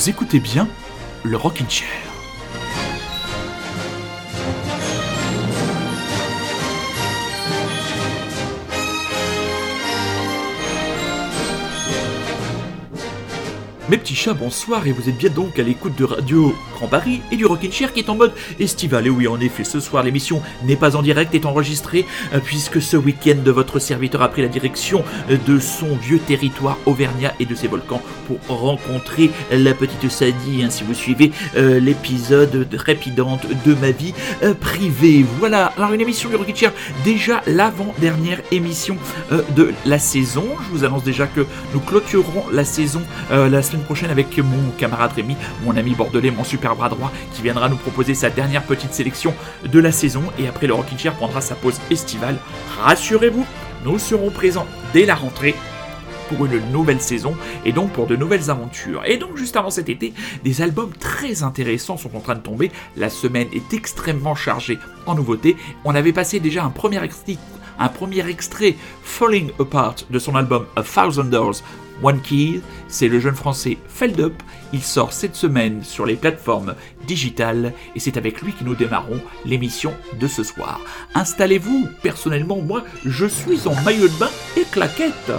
Vous écoutez bien le Rockin' Chair. Mes petits chats, bonsoir et vous êtes bien donc à l'écoute de Radio Grand Paris et du Rockin' Chair qui est en mode estival. Et oui, en effet, ce soir l'émission n'est pas en direct, est enregistrée euh, puisque ce week-end votre serviteur a pris la direction euh, de son vieux territoire auvergnat et de ses volcans pour rencontrer la petite Sadie. Hein, si vous suivez euh, l'épisode répidante de ma vie privée. Voilà, alors une émission du Rockin' Chair, déjà l'avant-dernière émission de la saison. Je vous annonce déjà que nous clôturerons la saison la semaine prochaine avec mon camarade Rémi, mon ami bordelais, mon super bras droit, qui viendra nous proposer sa dernière petite sélection de la saison. Et après, le Rockin' Chair prendra sa pause estivale. Rassurez-vous, nous serons présents dès la rentrée pour une nouvelle saison et donc pour de nouvelles aventures. Et donc juste avant cet été, des albums très intéressants sont en train de tomber. La semaine est extrêmement chargée en nouveautés. On avait passé déjà un premier extrait, un premier extrait Falling Apart de son album A Thousand Doors One Key, c'est le jeune français Feldup. Il sort cette semaine sur les plateformes digitales et c'est avec lui que nous démarrons l'émission de ce soir. Installez-vous, personnellement, moi, je suis en maillot de bain et claquette.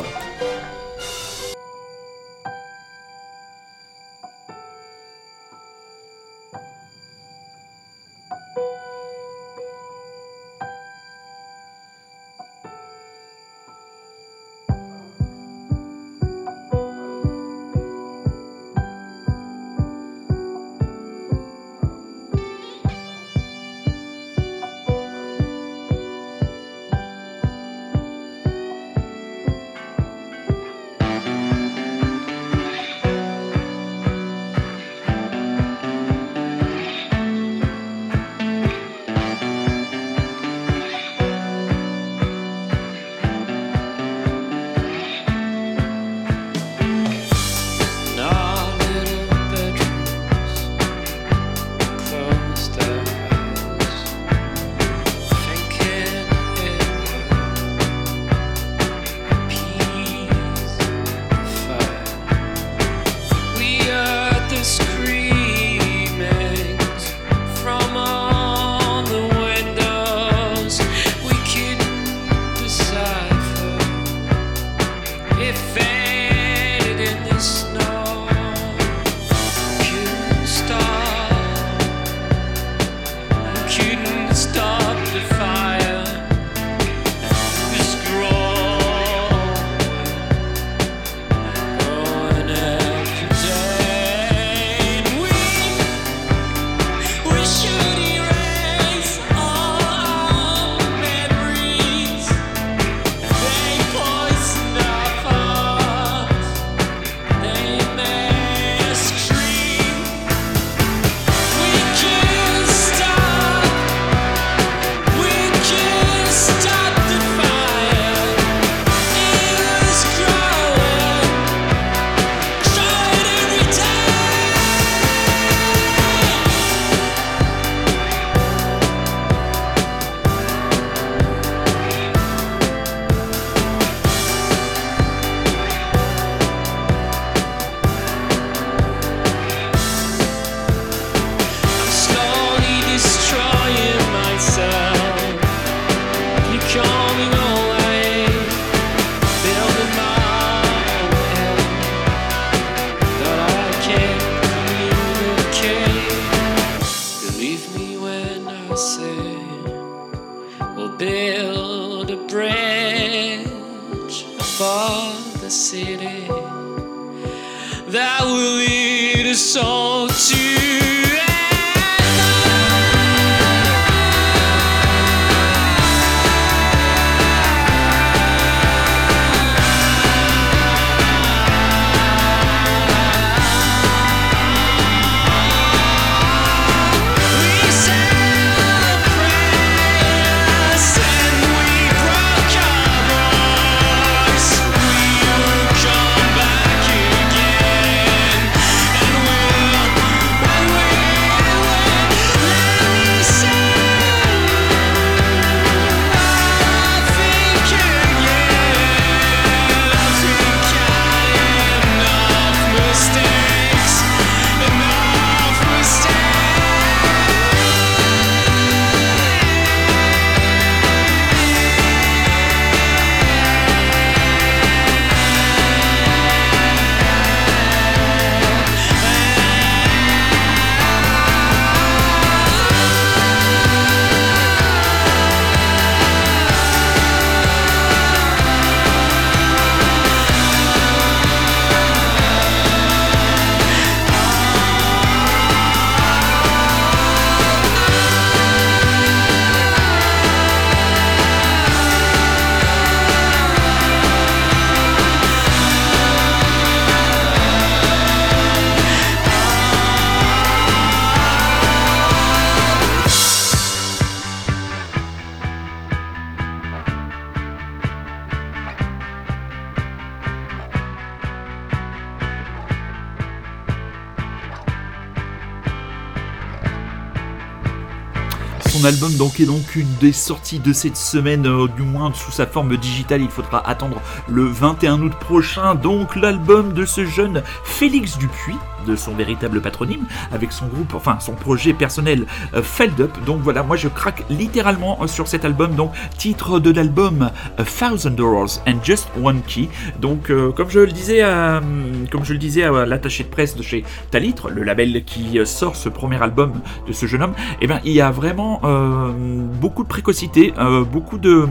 Donc est donc une des sorties de cette semaine, euh, du moins sous sa forme digitale. Il faudra attendre le 21 août prochain. Donc l'album de ce jeune Félix Dupuis, de son véritable patronyme, avec son groupe, enfin son projet personnel euh, Feld Up. Donc voilà, moi je craque littéralement euh, sur cet album. Donc titre de l'album A Thousand Doors and Just One Key. Donc comme je le disais à, comme je le disais à l'attaché de presse de chez Talitre, le label qui sort ce premier album de ce jeune homme, et eh bien il y a vraiment beaucoup de précocité, euh, beaucoup, de,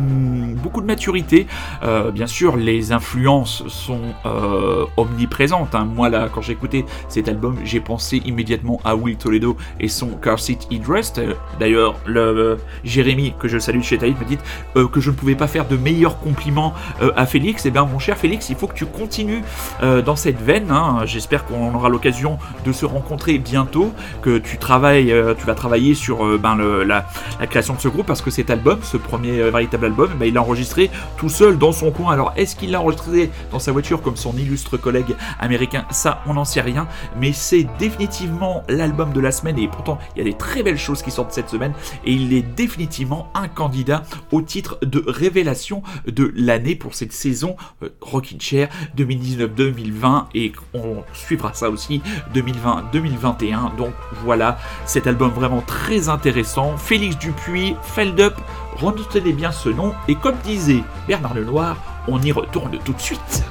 beaucoup de maturité. Euh, bien sûr, les influences sont omniprésentes. Hein. Moi, là, quand j'ai écouté cet album, j'ai pensé immédiatement à Will Toledo et son Car Seat Headrest. D'ailleurs, le Jérémy, que je salue chez Taïd, me dit que je ne pouvais pas faire de meilleurs compliments à Félix. Eh bien, mon cher Félix, il faut que tu continues dans cette veine. Hein. J'espère qu'on aura l'occasion de se rencontrer bientôt, que tu travailles, tu vas travailler sur ben, le, la, création de ce groupe parce que cet album, ce premier euh, véritable album, bah, il l'a enregistré tout seul dans son coin. Alors est-ce qu'il l'a enregistré dans sa voiture comme son illustre collègue américain? Ça, on n'en sait rien, mais c'est définitivement l'album de la semaine et pourtant il y a des très belles choses qui sortent cette semaine et il est définitivement un candidat au titre de révélation de l'année pour cette saison euh, Rockin' Chair 2019-2020 et on suivra ça aussi 2020-2021. Donc voilà, cet album vraiment très intéressant Félix Dupuis, Feldup, retenez bien ce nom, et comme disait Bernard Lenoir, on y retourne tout de suite.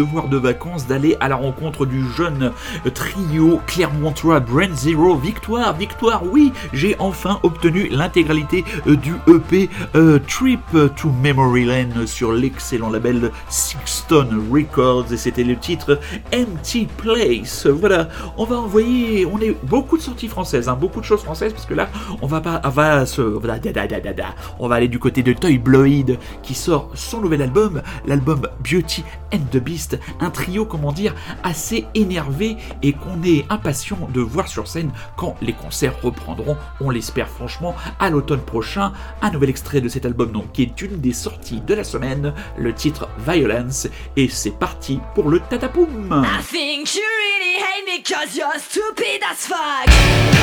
Suis de vacances d'aller à la rencontre du jeune trio Clermontois Brand Zero. Victoire, victoire, oui, j'ai enfin obtenu l'intégralité euh, du EP euh, Trip to Memory Lane sur l'excellent label Sixton Records et c'était le titre Empty Place. Voilà, on va envoyer, on est beaucoup de sorties françaises, hein, beaucoup de choses françaises parce que là, on va pas, on va se, on va aller du côté de Toy Bloid qui sort son nouvel album, l'album Beauty and the Beast, un trio, comment dire, assez énervé et qu'on est impatient de voir sur scène quand les concerts reprendront, on l'espère franchement, à l'automne prochain. Un nouvel extrait de cet album donc qui est une des sorties de la semaine, le titre Violence, et c'est parti pour le tatapoum. I think you really hate me you're stupid as fuck.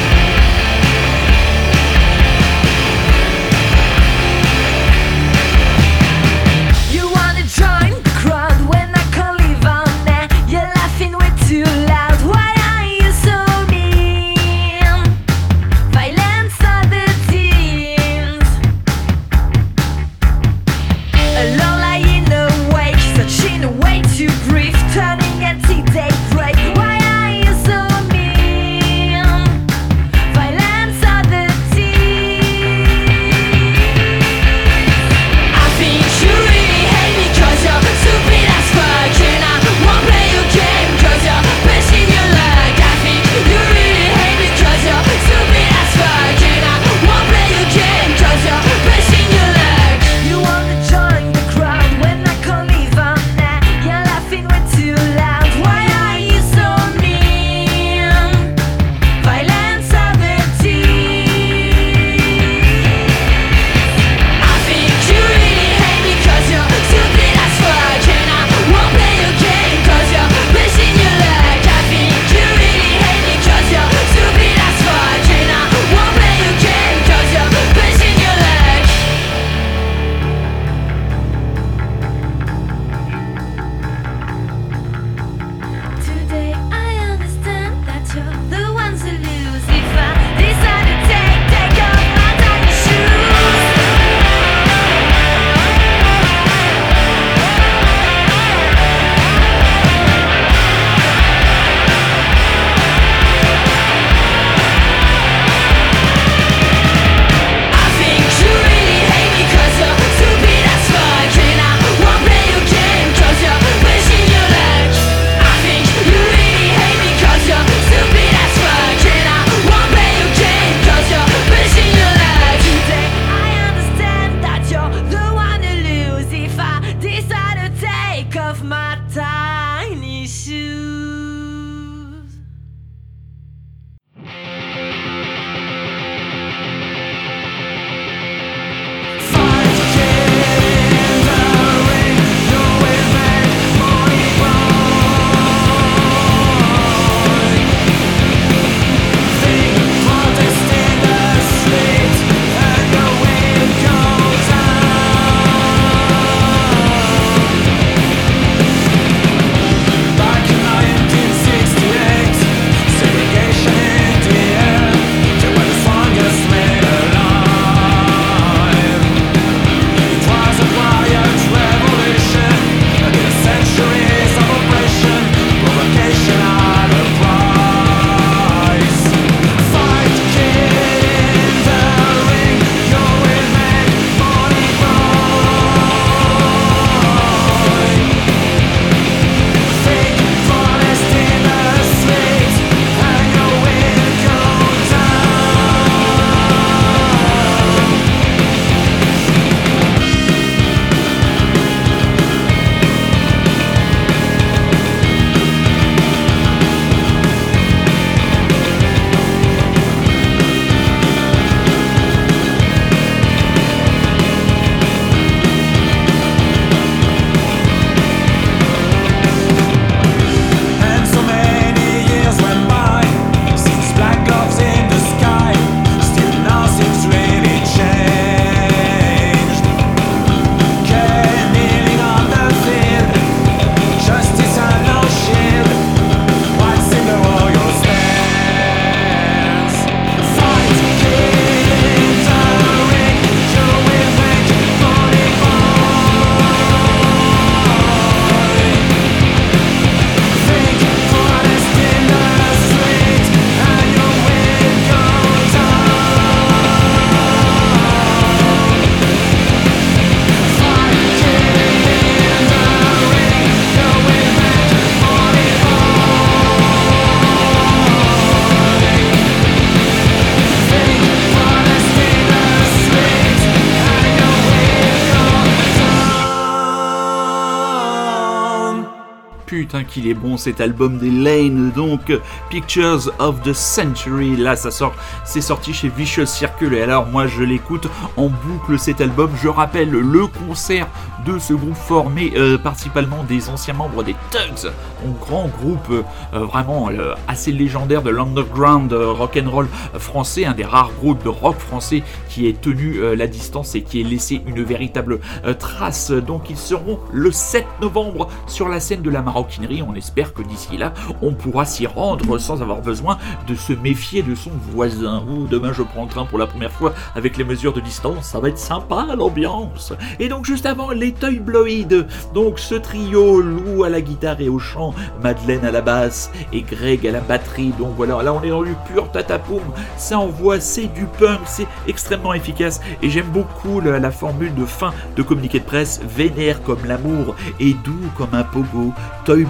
Qu'il est bon cet album des Lane, donc Pictures of the Century. Là, ça sort, c'est sorti chez Vicious Circle et alors moi je l'écoute en boucle cet album. Je rappelle le concert de ce groupe formé euh, principalement des anciens membres des Tugs, un grand groupe euh, vraiment euh, assez légendaire de l'underground rock and roll français, un des rares groupes de rock français qui ait tenu la distance et qui ait laissé une véritable trace. Donc ils seront le 7 novembre sur la scène de la On espère que d'ici là, on pourra s'y rendre sans avoir besoin de se méfier de son voisin. Ou demain je prends le train pour la première fois avec les mesures de distance, ça va être sympa l'ambiance. Et donc juste avant les Toy Bloid, donc ce trio, Lou à la guitare et au chant, Madeleine à la basse et Greg à la batterie. Donc voilà, là on est dans du pur tatapoum, ça envoie, c'est du punk, c'est extrêmement efficace et j'aime beaucoup la, la formule de fin de communiqué de presse, vénère comme l'amour et doux comme un pogo. Toy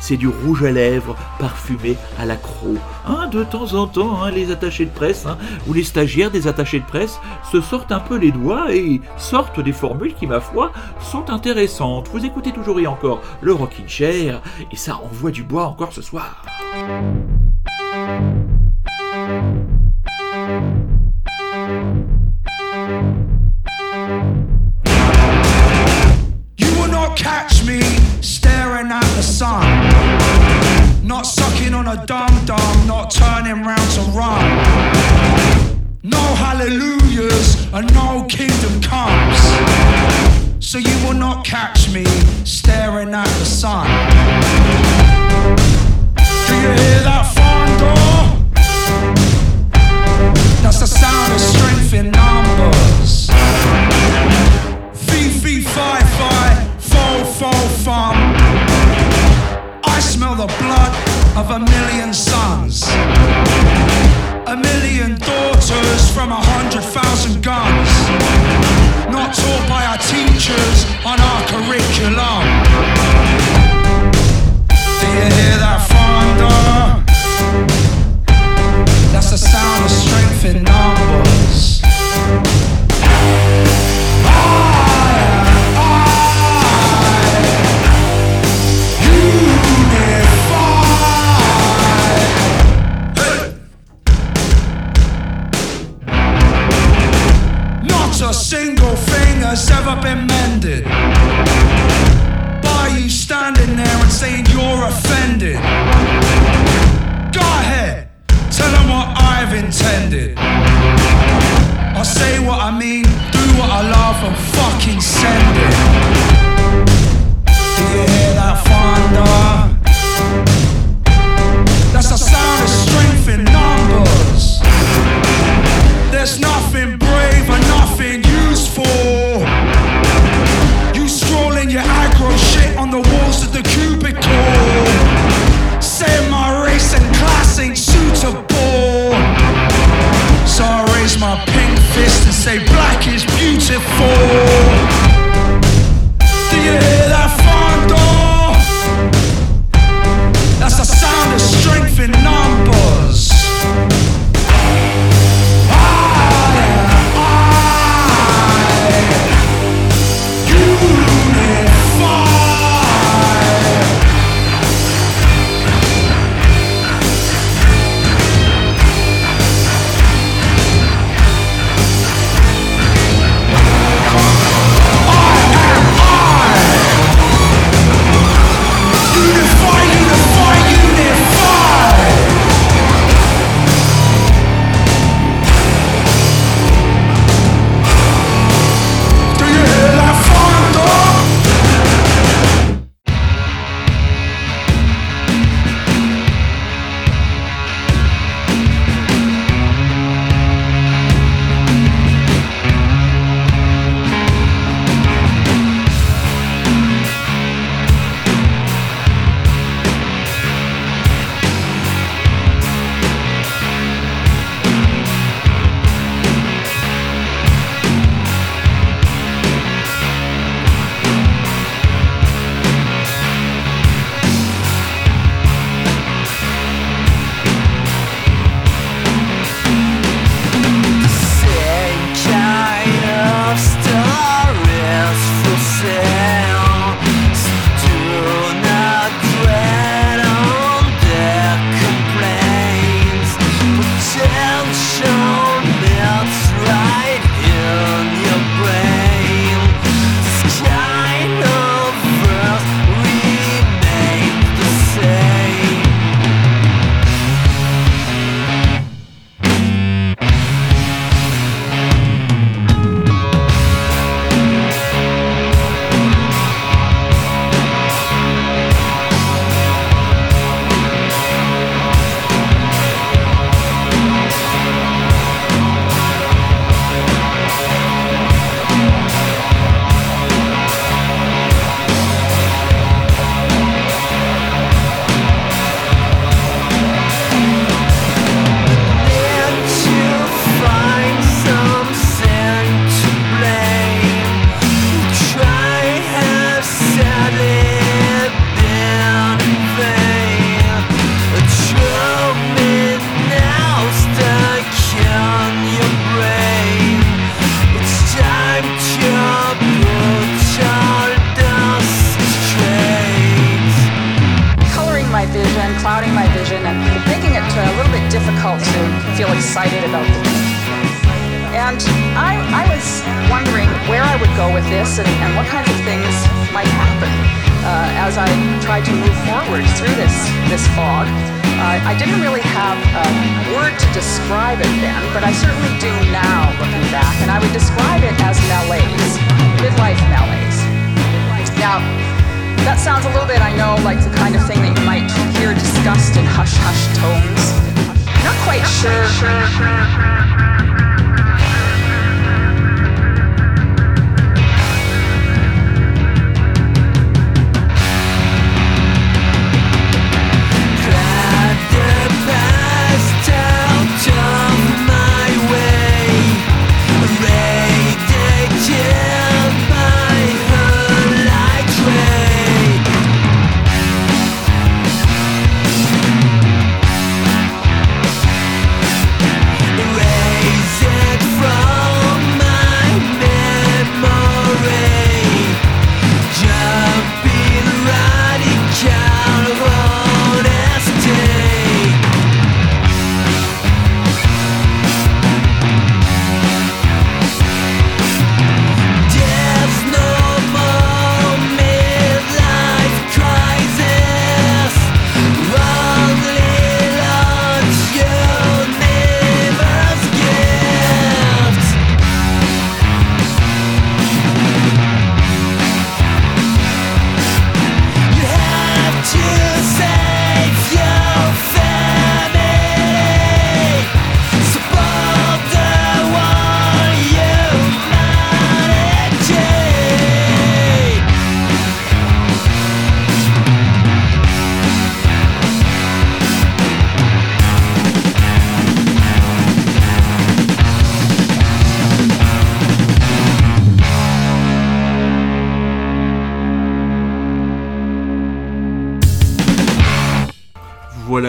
C'est du rouge à lèvres parfumé à l'accro. Hein, de temps en temps, hein, les attachés de presse hein, ou les stagiaires des attachés de presse se sortent un peu les doigts et sortent des formules qui, ma foi, sont intéressantes. Vous écoutez toujours et encore le Rockin' Chair et ça envoie du bois encore ce soir. The sun. Not sucking on a dum dum, not turning round to run. No hallelujahs and no kingdom comes. So you will not catch me staring at the sun.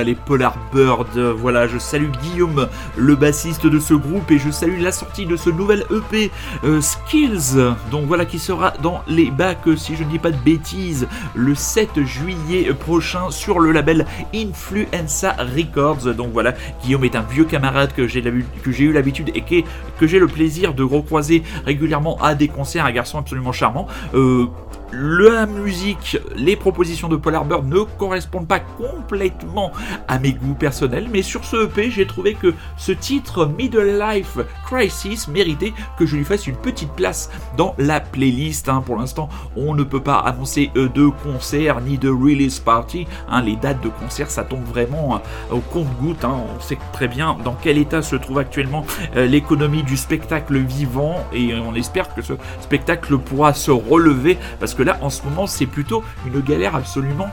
Les Polar Birds, voilà je salue Guillaume, le bassiste de ce groupe et je salue la sortie de ce nouvel EP euh, Skills, donc voilà qui sera dans les bacs si je ne dis pas de bêtises le 7 juillet prochain sur le label Influenza Records. Donc voilà, Guillaume est un vieux camarade que j'ai eu l'habitude et que, que j'ai le plaisir de recroiser régulièrement à des concerts, un garçon absolument charmant. Euh, la musique, les propositions de Polar Bird ne correspondent pas complètement à mes goûts personnels, mais sur ce EP, j'ai trouvé que ce titre Middle Life Crisis méritait que je lui fasse une petite place dans la playlist. hein. Pour l'instant, on ne peut pas annoncer euh, de concert ni de release party. hein. Les dates de concert, ça tombe vraiment euh, au compte-goutte. hein. On sait très bien dans quel état se trouve actuellement euh, l'économie du spectacle vivant et on espère que ce spectacle pourra se relever parce que là en ce moment c'est plutôt une galère absolument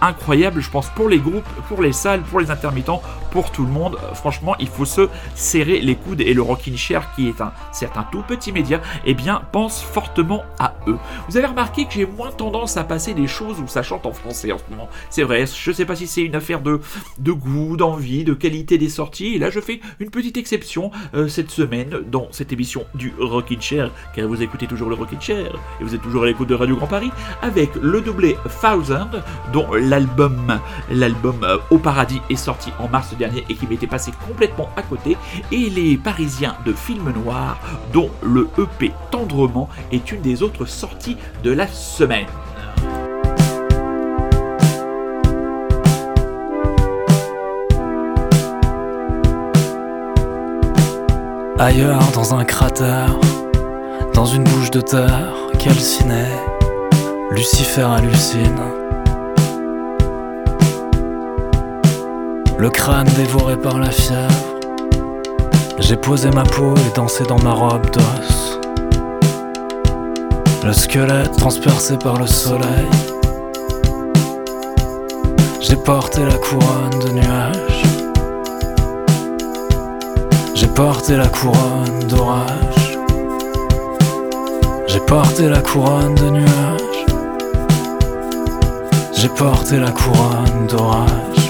incroyable je pense pour les groupes, pour les salles, pour les intermittents, pour tout le monde. Franchement il faut se serrer les coudes et le Rockin' Chair qui est un certes un tout petit média eh bien pense fortement à eux. Vous avez remarqué que j'ai moins tendance à passer des choses où ça chante en français en ce moment. C'est vrai, je sais pas si c'est une affaire de, de goût, d'envie, de qualité des sorties et là je fais une petite exception euh, cette semaine dans cette émission du Rockin' Chair car vous écoutez toujours le Rockin' Chair et vous êtes toujours à l'écoute de Radio Grand Paris avec le doublé Thousand dont l'album l'album euh, Au Paradis est sorti en mars dernier et qui m'était passé complètement à côté et les Parisiens de Film Noir dont le EP Tendrement est une des autres sorties de la semaine. Ailleurs, dans un cratère, dans une bouche de terre calcinée, Lucifer hallucine. Le crâne dévoré par la fièvre, j'ai posé ma peau et dansé dans ma robe d'os. Le squelette transpercé par le soleil, j'ai porté la couronne de nuages. J'ai porté la couronne d'orage. J'ai porté la couronne de nuages. J'ai porté la couronne d'orage.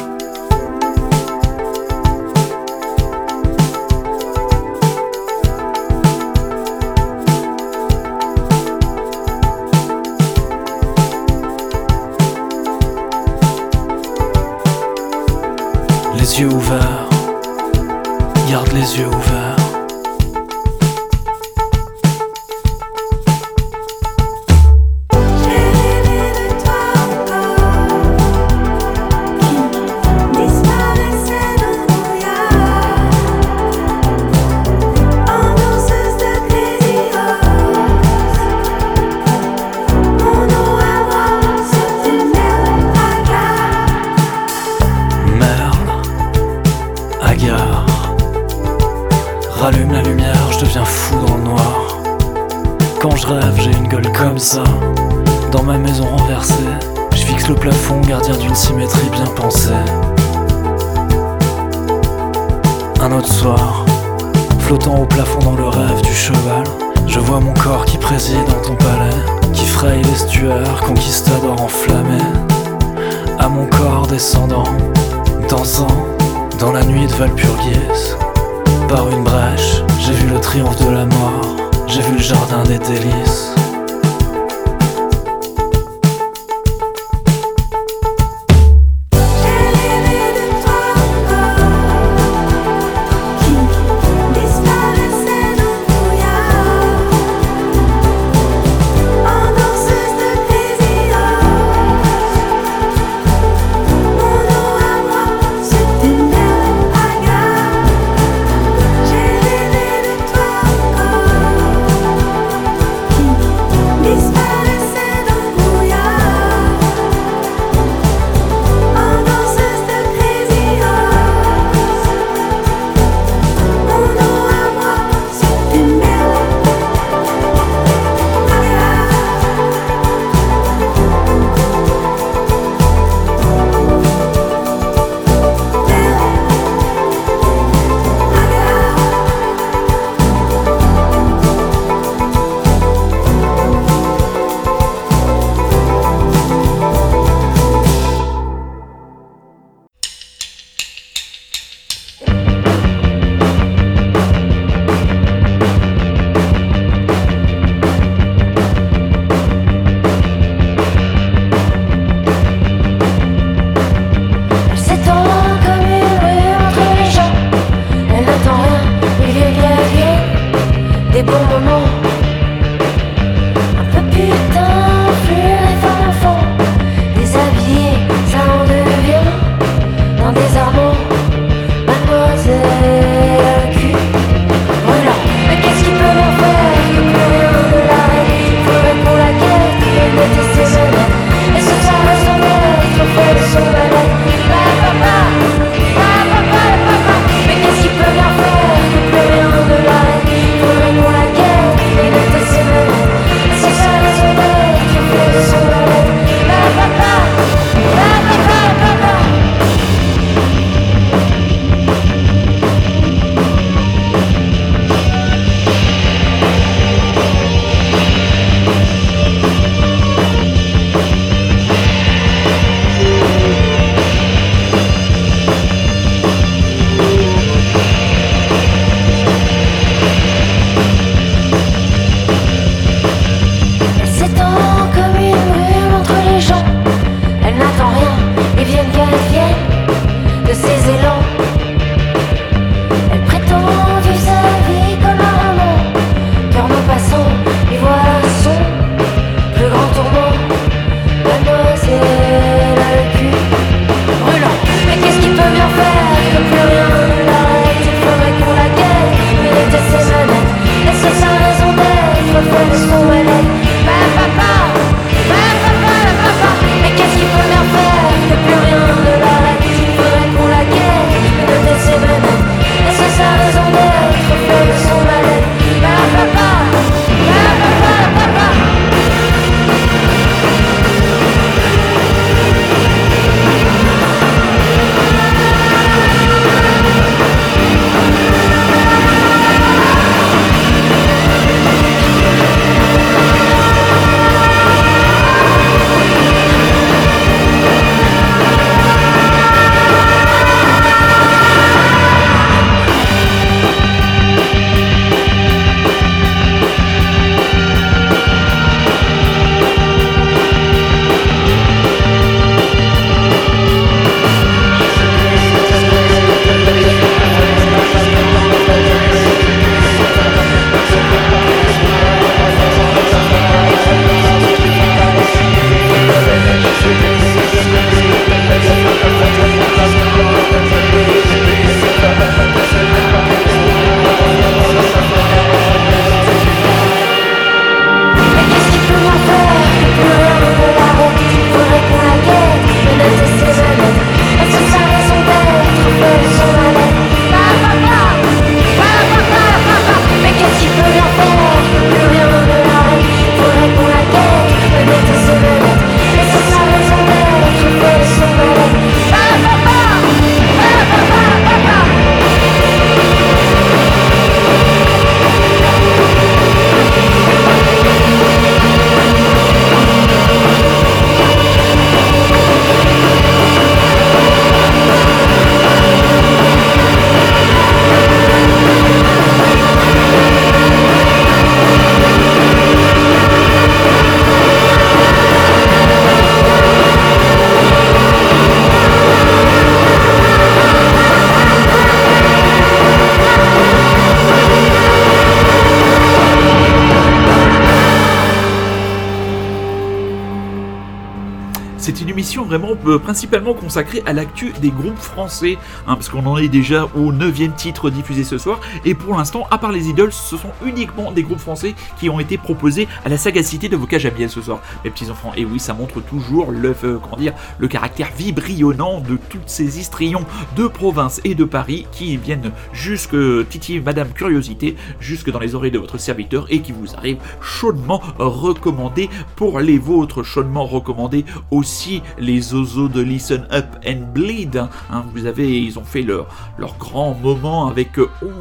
Euh, principalement consacrée à l'actu des groupes français, hein, parce qu'on en est déjà au 9 titre diffusé ce soir, et pour l'instant, à part les idoles, ce sont uniquement des groupes français qui ont été proposés à la sagacité de vos cages à miel ce soir, mes petits enfants. Et oui, ça montre toujours le, euh, comment dire, le caractère vibrionnant de toutes ces histrions de province et de Paris qui viennent jusque titiller Madame Curiosité, jusque dans les oreilles de votre serviteur et qui vous arrivent chaudement recommandés pour les vôtres, chaudement recommandés aussi les ozos de Listen Up and Bleed. hein. vous avez, ils ont fait leur, leur grand moment avec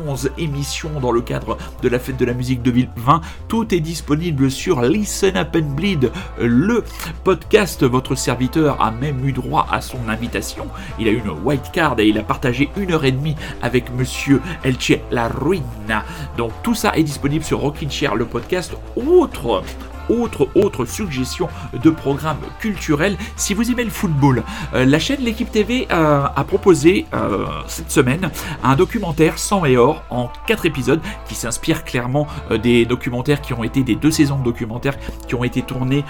11 émissions dans le cadre de la fête de la musique 2020. Tout est disponible sur Listen Up and Bleed, le podcast. Votre serviteur a même eu droit à son invitation. Il a eu une white card et il a partagé une heure et demie avec monsieur Elche La Ruina. Donc tout ça est disponible sur Rockin' Chair, le podcast. Autre autre, autre suggestion de programme culturel. Si vous aimez le football, euh, la chaîne L'équipe TV euh, a proposé euh, cette semaine un documentaire sans et or en quatre épisodes qui s'inspire clairement des documentaires qui ont été des deux saisons de documentaires qui ont été tournés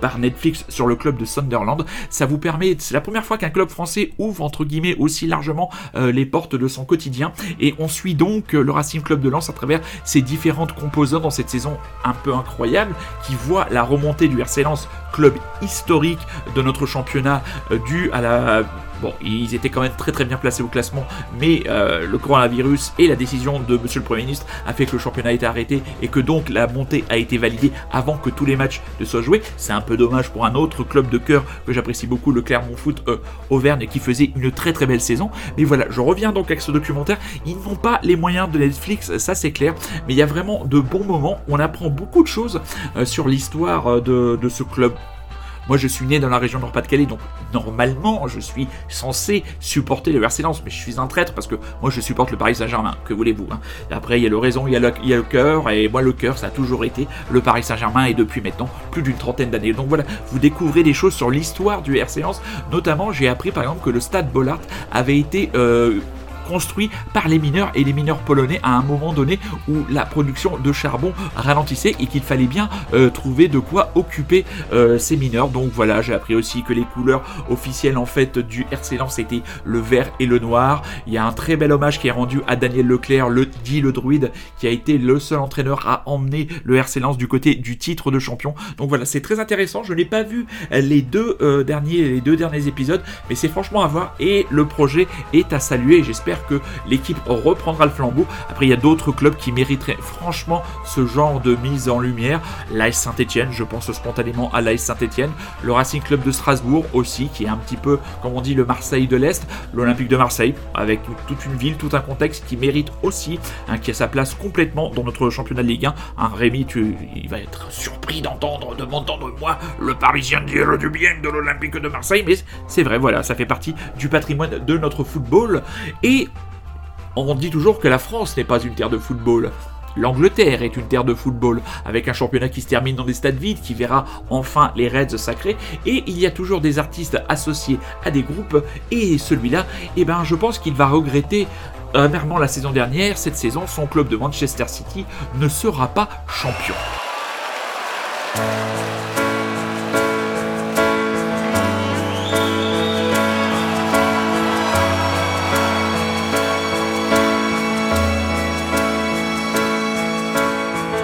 par Netflix sur le club de Sunderland. Ça vous permet, c'est la première fois qu'un club français ouvre entre guillemets aussi largement les portes de son quotidien et on suit donc le Racing Club de Lens à travers ses différentes composantes dans cette saison un peu incroyable qui voit la remontée du RC club historique de notre championnat euh, dû à la Bon, ils étaient quand même très très bien placés au classement, mais euh, le coronavirus et la décision de Monsieur le Premier ministre a fait que le championnat a été arrêté et que donc la montée a été validée avant que tous les matchs ne soient joués. C'est un peu dommage pour un autre club de cœur que j'apprécie beaucoup, le Clermont Foot euh, Auvergne, qui faisait une très très belle saison. Mais voilà, je reviens donc avec ce documentaire. Ils n'ont pas les moyens de Netflix, ça c'est clair, mais il y a vraiment de bons moments. On apprend beaucoup de choses euh, sur l'histoire de ce club moi, je suis né dans la région Nord-Pas-de-Calais, donc normalement, je suis censé supporter le RC Lens, mais je suis un traître parce que moi, je supporte le Paris Saint-Germain. Que voulez-vous hein? Après, il y a le raison, il y a le, il y a le cœur, et moi, le cœur, ça a toujours été le Paris Saint-Germain, et depuis maintenant plus d'une trentaine d'années. Donc voilà, vous découvrez des choses sur l'histoire du RC Lens. Notamment, j'ai appris par exemple que le stade Bollard avait été euh, construit par les mineurs et les mineurs polonais à un moment donné où la production de charbon ralentissait et qu'il fallait bien euh, trouver de quoi occuper euh, ces mineurs. Donc voilà, j'ai appris aussi que les couleurs officielles en fait du RC Lens c'était le vert et le noir. Il y a un très bel hommage qui est rendu à Daniel Leclerc, le dit le druide, qui a été le seul entraîneur à emmener le RC du côté du titre de champion. Donc voilà, c'est très intéressant. Je n'ai pas vu les deux euh, derniers les deux derniers épisodes, mais c'est franchement à voir et le projet est à saluer. J'espère que l'équipe reprendra le flambeau. Après, il y a d'autres clubs qui mériteraient franchement ce genre de mise en lumière. L'AS Saint-Etienne, je pense spontanément à l'AS Saint-Etienne. Le Racing Club de Strasbourg aussi, qui est un petit peu, comme on dit, le Marseille de l'Est. L'Olympique de Marseille, avec toute une ville, tout un contexte qui mérite aussi, hein, qui a sa place complètement dans notre championnat de Ligue 1. Un Rémi, tu, il va être surpris d'entendre, de m'entendre moi, le Parisien dire du bien de l'Olympique de Marseille, mais c'est vrai, voilà, ça fait partie du patrimoine de notre football. Et on dit toujours que la France n'est pas une terre de football. L'Angleterre est une terre de football, avec un championnat qui se termine dans des stades vides, qui verra enfin les Reds sacrés, et il y a toujours des artistes associés à des groupes, et celui-là, eh ben, je pense qu'il va regretter amèrement la saison dernière, cette saison, son club de Manchester City ne sera pas champion.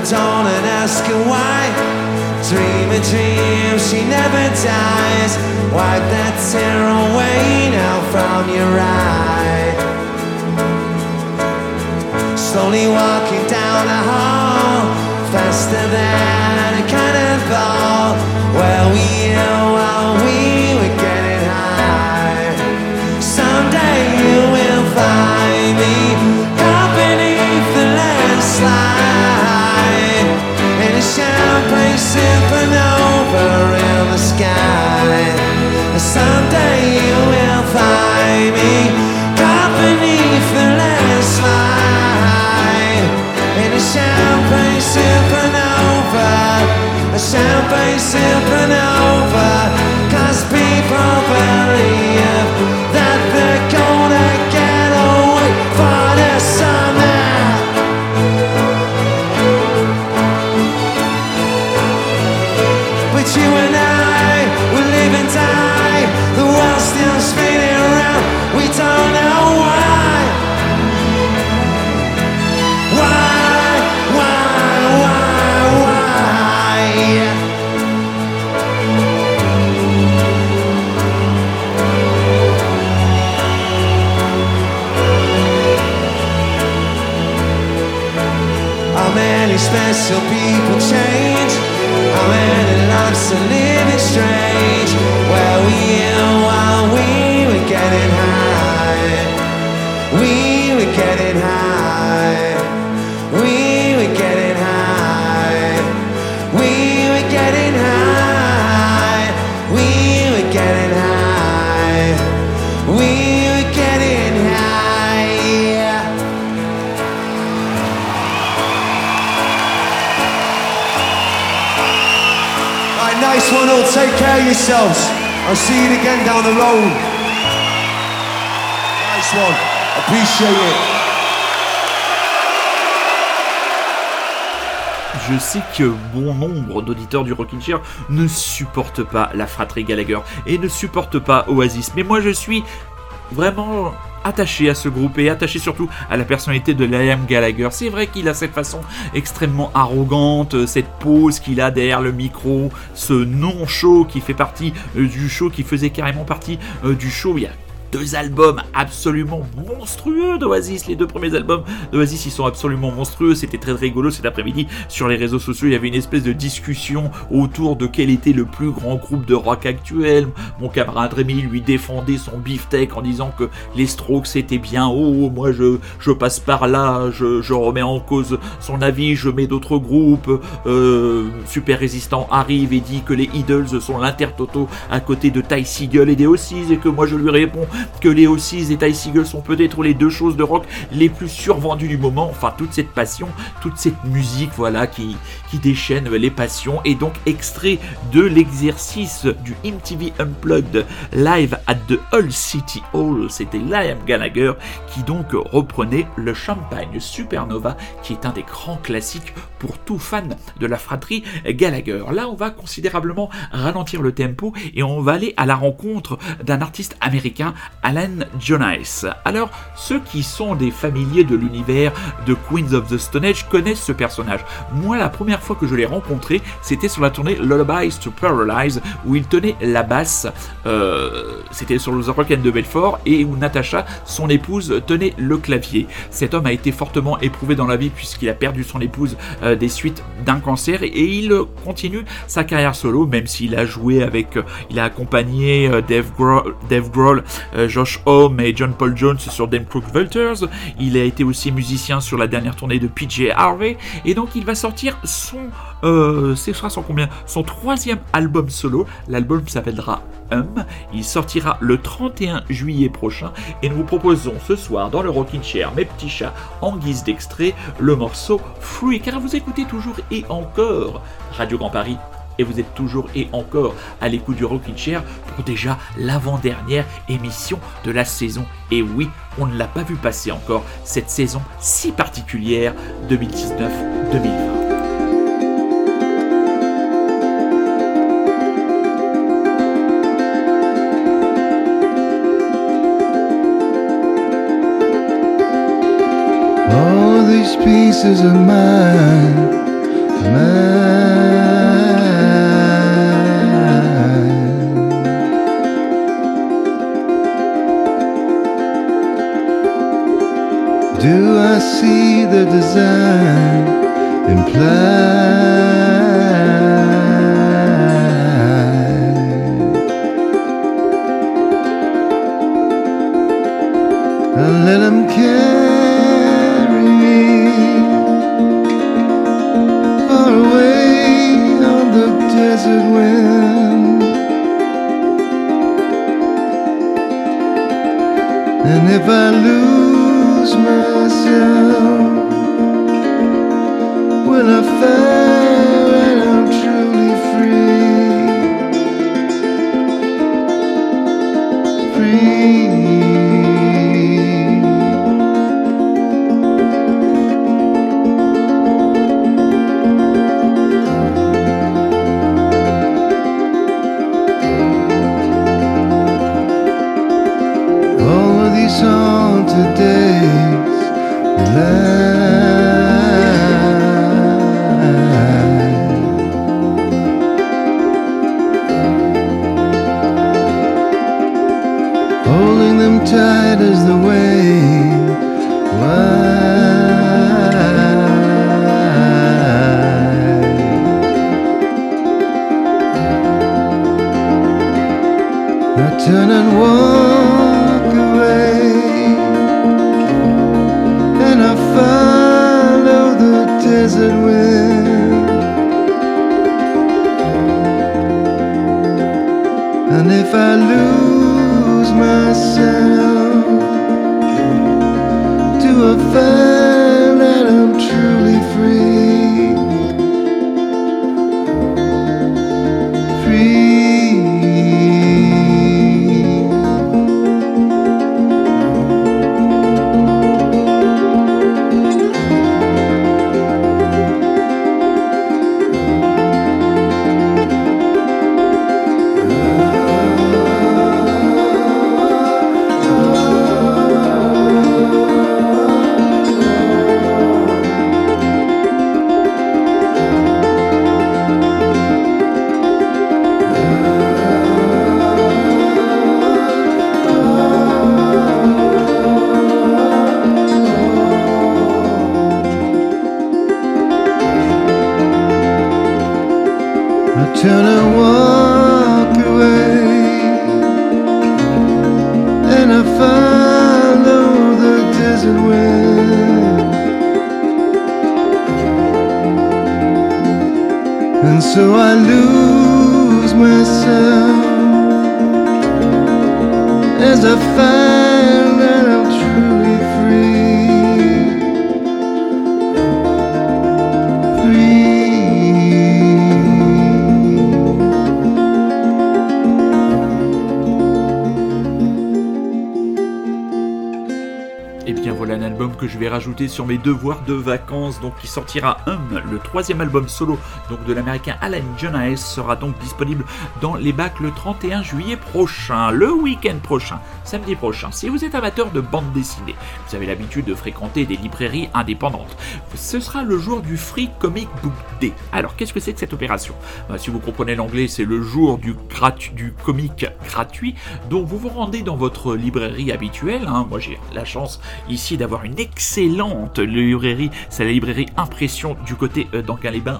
The dawn and ask and white. Dream a dream, she never dies. Wipe that tear away now from your eye. Slowly walking down the hall, faster than a cannonball. Where we supernova. Cause people believe change? How many lives are living strange? I'll see you again down the road. Nice one. Je sais que bon nombre d'auditeurs du Rockin' Chair ne supportent pas la fratrie Gallagher et ne supportent pas Oasis. Mais moi je suis vraiment attaché à ce groupe et attaché surtout à la personnalité de Liam Gallagher. C'est vrai qu'il a cette façon extrêmement arrogante, cette pose qu'il a derrière le micro, ce non-show qui fait partie euh, du show, qui faisait carrément partie euh, du show il deux albums absolument monstrueux d'Oasis. Les deux premiers albums d'Oasis, ils sont absolument monstrueux. C'était très rigolo cet après-midi sur les réseaux sociaux. Il y avait une espèce de discussion autour de quel était le plus grand groupe de rock actuel. Mon camarade Rémi lui défendait son beefsteak en disant que les Strokes c'était bien. Oh, moi je, je passe par là, je, je remets en cause son avis, je mets d'autres groupes. Euh, Super Résistant arrive et dit que les Idols sont l'intertoto à côté de Ty Seagull et des Oasis et que moi je lui réponds que les Oasis et Ty Seagull sont peut-être les deux choses de rock les plus survendues du moment. Enfin, toute cette passion, toute cette musique, voilà, qui, déchaîne les passions. Et donc, extrait de l'exercice du MTV Unplugged Live at the Hull City Hall, c'était Liam Gallagher qui donc reprenait le Champagne Supernova, qui est un des grands classiques pour tout fan de la fratrie Gallagher. Là, on va considérablement ralentir le tempo et on va aller à la rencontre d'un artiste américain, Alan Jonas. Alors, ceux qui sont des familiers de l'univers de Queens of the Stone Age connaissent ce personnage. Moi, la première fois que je l'ai rencontré, c'était sur la tournée Lullabies to Paralyze, où il tenait la basse. euh, c'était sur le The Rock and de Belfort et où Natasha, son épouse, tenait le clavier. Cet homme a été fortement éprouvé dans la vie puisqu'il a perdu son épouse euh, des suites d'un cancer et, il continue sa carrière solo, même s'il a joué avec, euh, il a accompagné Dave Grohl, Josh Homme et John Paul Jones sur Dem Crook Vultures. Il a été aussi musicien sur la dernière tournée de PJ Harvey et donc il va sortir son, euh, c'est sera son son troisième album solo. L'album s'appellera Hum. Il sortira le 31 juillet prochain et nous vous proposons ce soir dans le Rockin' Chair, mes petits chats, en guise d'extrait, le morceau Free. Car vous écoutez toujours et encore Radio Grand Paris et vous êtes toujours et encore à l'écoute du Rockin' Chair pour déjà l'avant-dernière émission de la saison. Et oui, on ne l'a pas vu passer encore cette saison si particulière 2019-2020. these pieces of mine, mine. Do I see the design implied? Sur mes devoirs de vacances, donc qui sortira un, le troisième album solo donc de l'américain Alan Jonas sera donc disponible dans les bacs le 31 juillet prochain, le week-end prochain, samedi prochain. Si vous êtes amateur de bande dessinée, vous avez l'habitude de fréquenter des librairies indépendantes, ce sera le jour du Free Comic Book Day. Alors qu'est-ce que c'est que cette opération? Bah, Si vous comprenez l'anglais, c'est le jour du, comic gratuit, donc vous vous rendez dans votre librairie habituelle. hein. Moi j'ai la chance ici d'avoir une excellente librairie, c'est la librairie Impression du côté euh.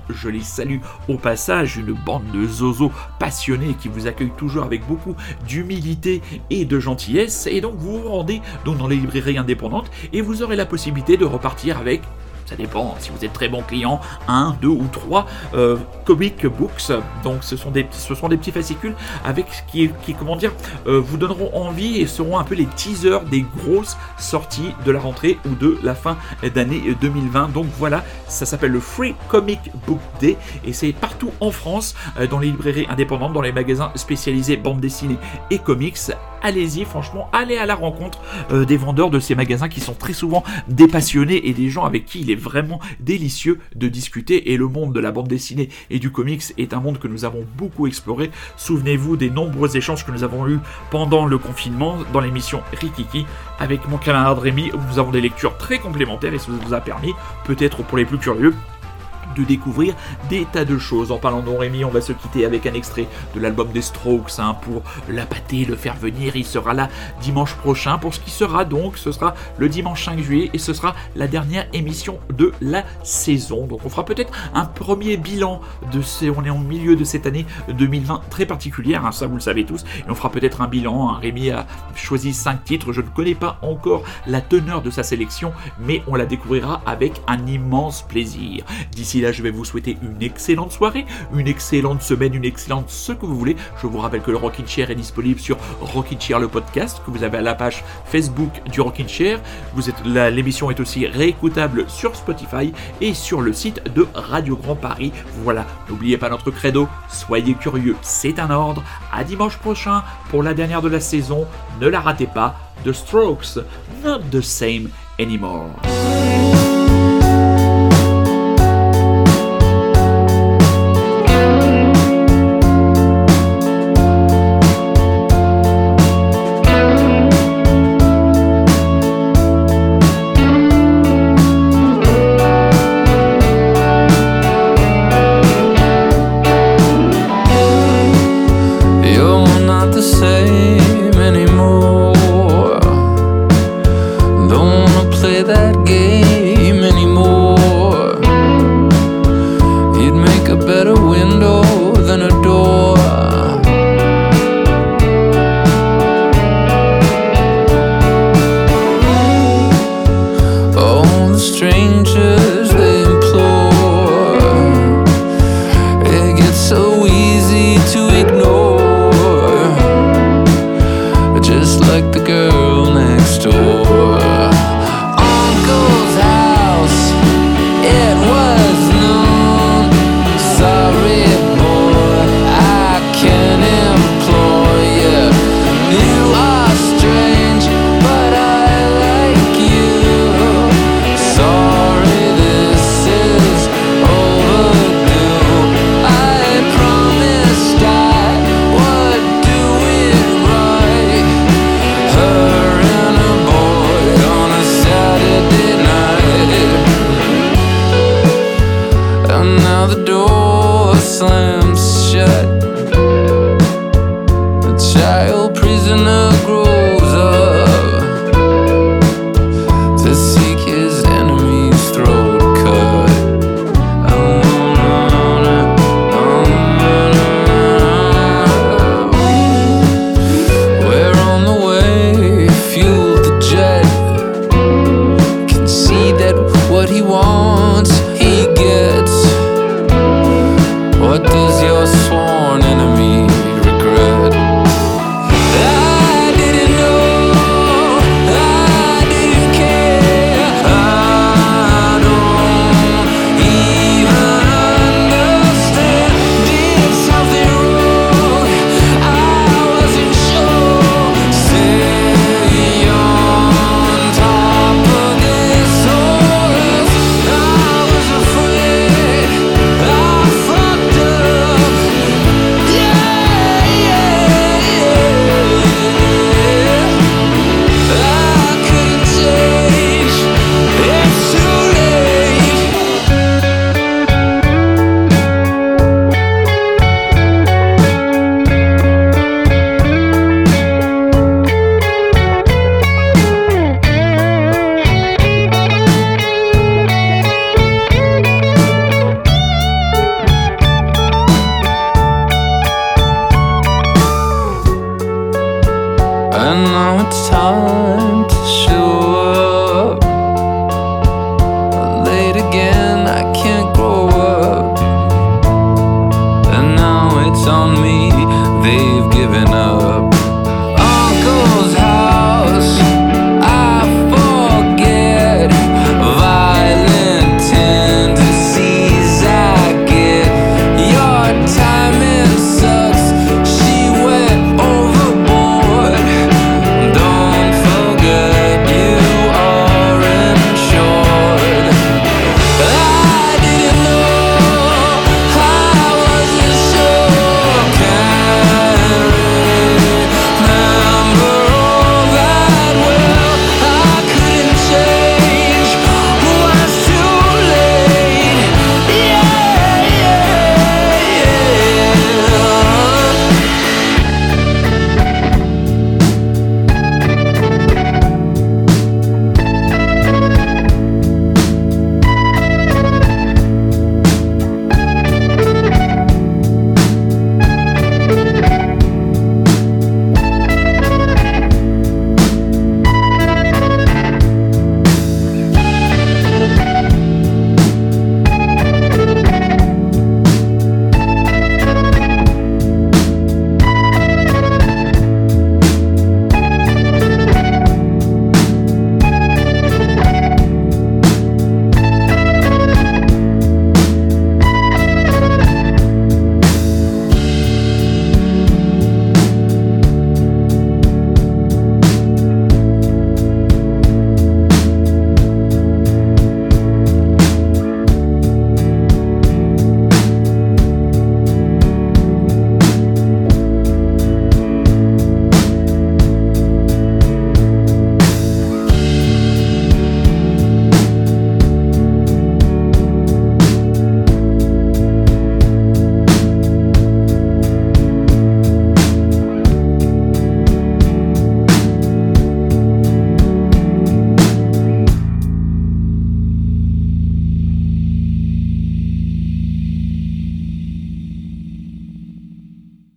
Je les salue au passage, une bande de zozos passionnés qui vous accueillent toujours avec beaucoup d'humilité et de gentillesse. Et donc vous vous rendez dans les librairies indépendantes et vous aurez la possibilité de repartir avec ça dépend si vous êtes très bon client, un, deux ou trois euh, comic books. Donc ce sont des, ce sont des petits fascicules avec qui, qui comment dire, euh, vous donneront envie et seront un peu les teasers des grosses sorties de la rentrée ou de la fin d'année 2020. Donc voilà, ça s'appelle le Free Comic Book Day et c'est partout en France, euh, dans les librairies indépendantes, dans les magasins spécialisés bande dessinée et comics. Allez-y, franchement, allez à la rencontre des vendeurs de ces magasins qui sont très souvent des passionnés et des gens avec qui il est vraiment délicieux de discuter. Et le monde de la bande dessinée et du comics est un monde que nous avons beaucoup exploré. Souvenez-vous des nombreux échanges que nous avons eus pendant le confinement dans l'émission Rikiki avec mon camarade Rémi. Nous avons des lectures très complémentaires et ça vous a permis, peut-être pour les plus curieux, de découvrir des tas de choses. En parlant de Rémi, on va se quitter avec un extrait de l'album des Strokes hein, pour l'appâter, le faire venir. Il sera là dimanche prochain pour ce qui sera donc, ce sera le dimanche 5 juillet et ce sera la dernière émission de la saison. Donc on fera peut-être un premier bilan de ces, on est en milieu de cette année 2020 très particulière, hein, ça vous le savez tous, et on fera peut-être un bilan. hein. Rémi a choisi 5 titres, je ne connais pas encore la teneur de sa sélection, mais on la découvrira avec un immense plaisir. D'ici là, je vais vous souhaiter une excellente soirée, une excellente semaine, une excellente ce que vous voulez. Je vous rappelle que le Rockin' Chair est disponible sur Rockin' Chair le podcast, que vous avez à la page Facebook du Rockin' Chair. L'émission est aussi réécoutable sur Spotify et sur le site de Radio Grand Paris. Voilà, n'oubliez pas notre credo, soyez curieux, c'est un ordre. À dimanche prochain pour la dernière de la saison, ne la ratez pas. The Strokes, not the same anymore.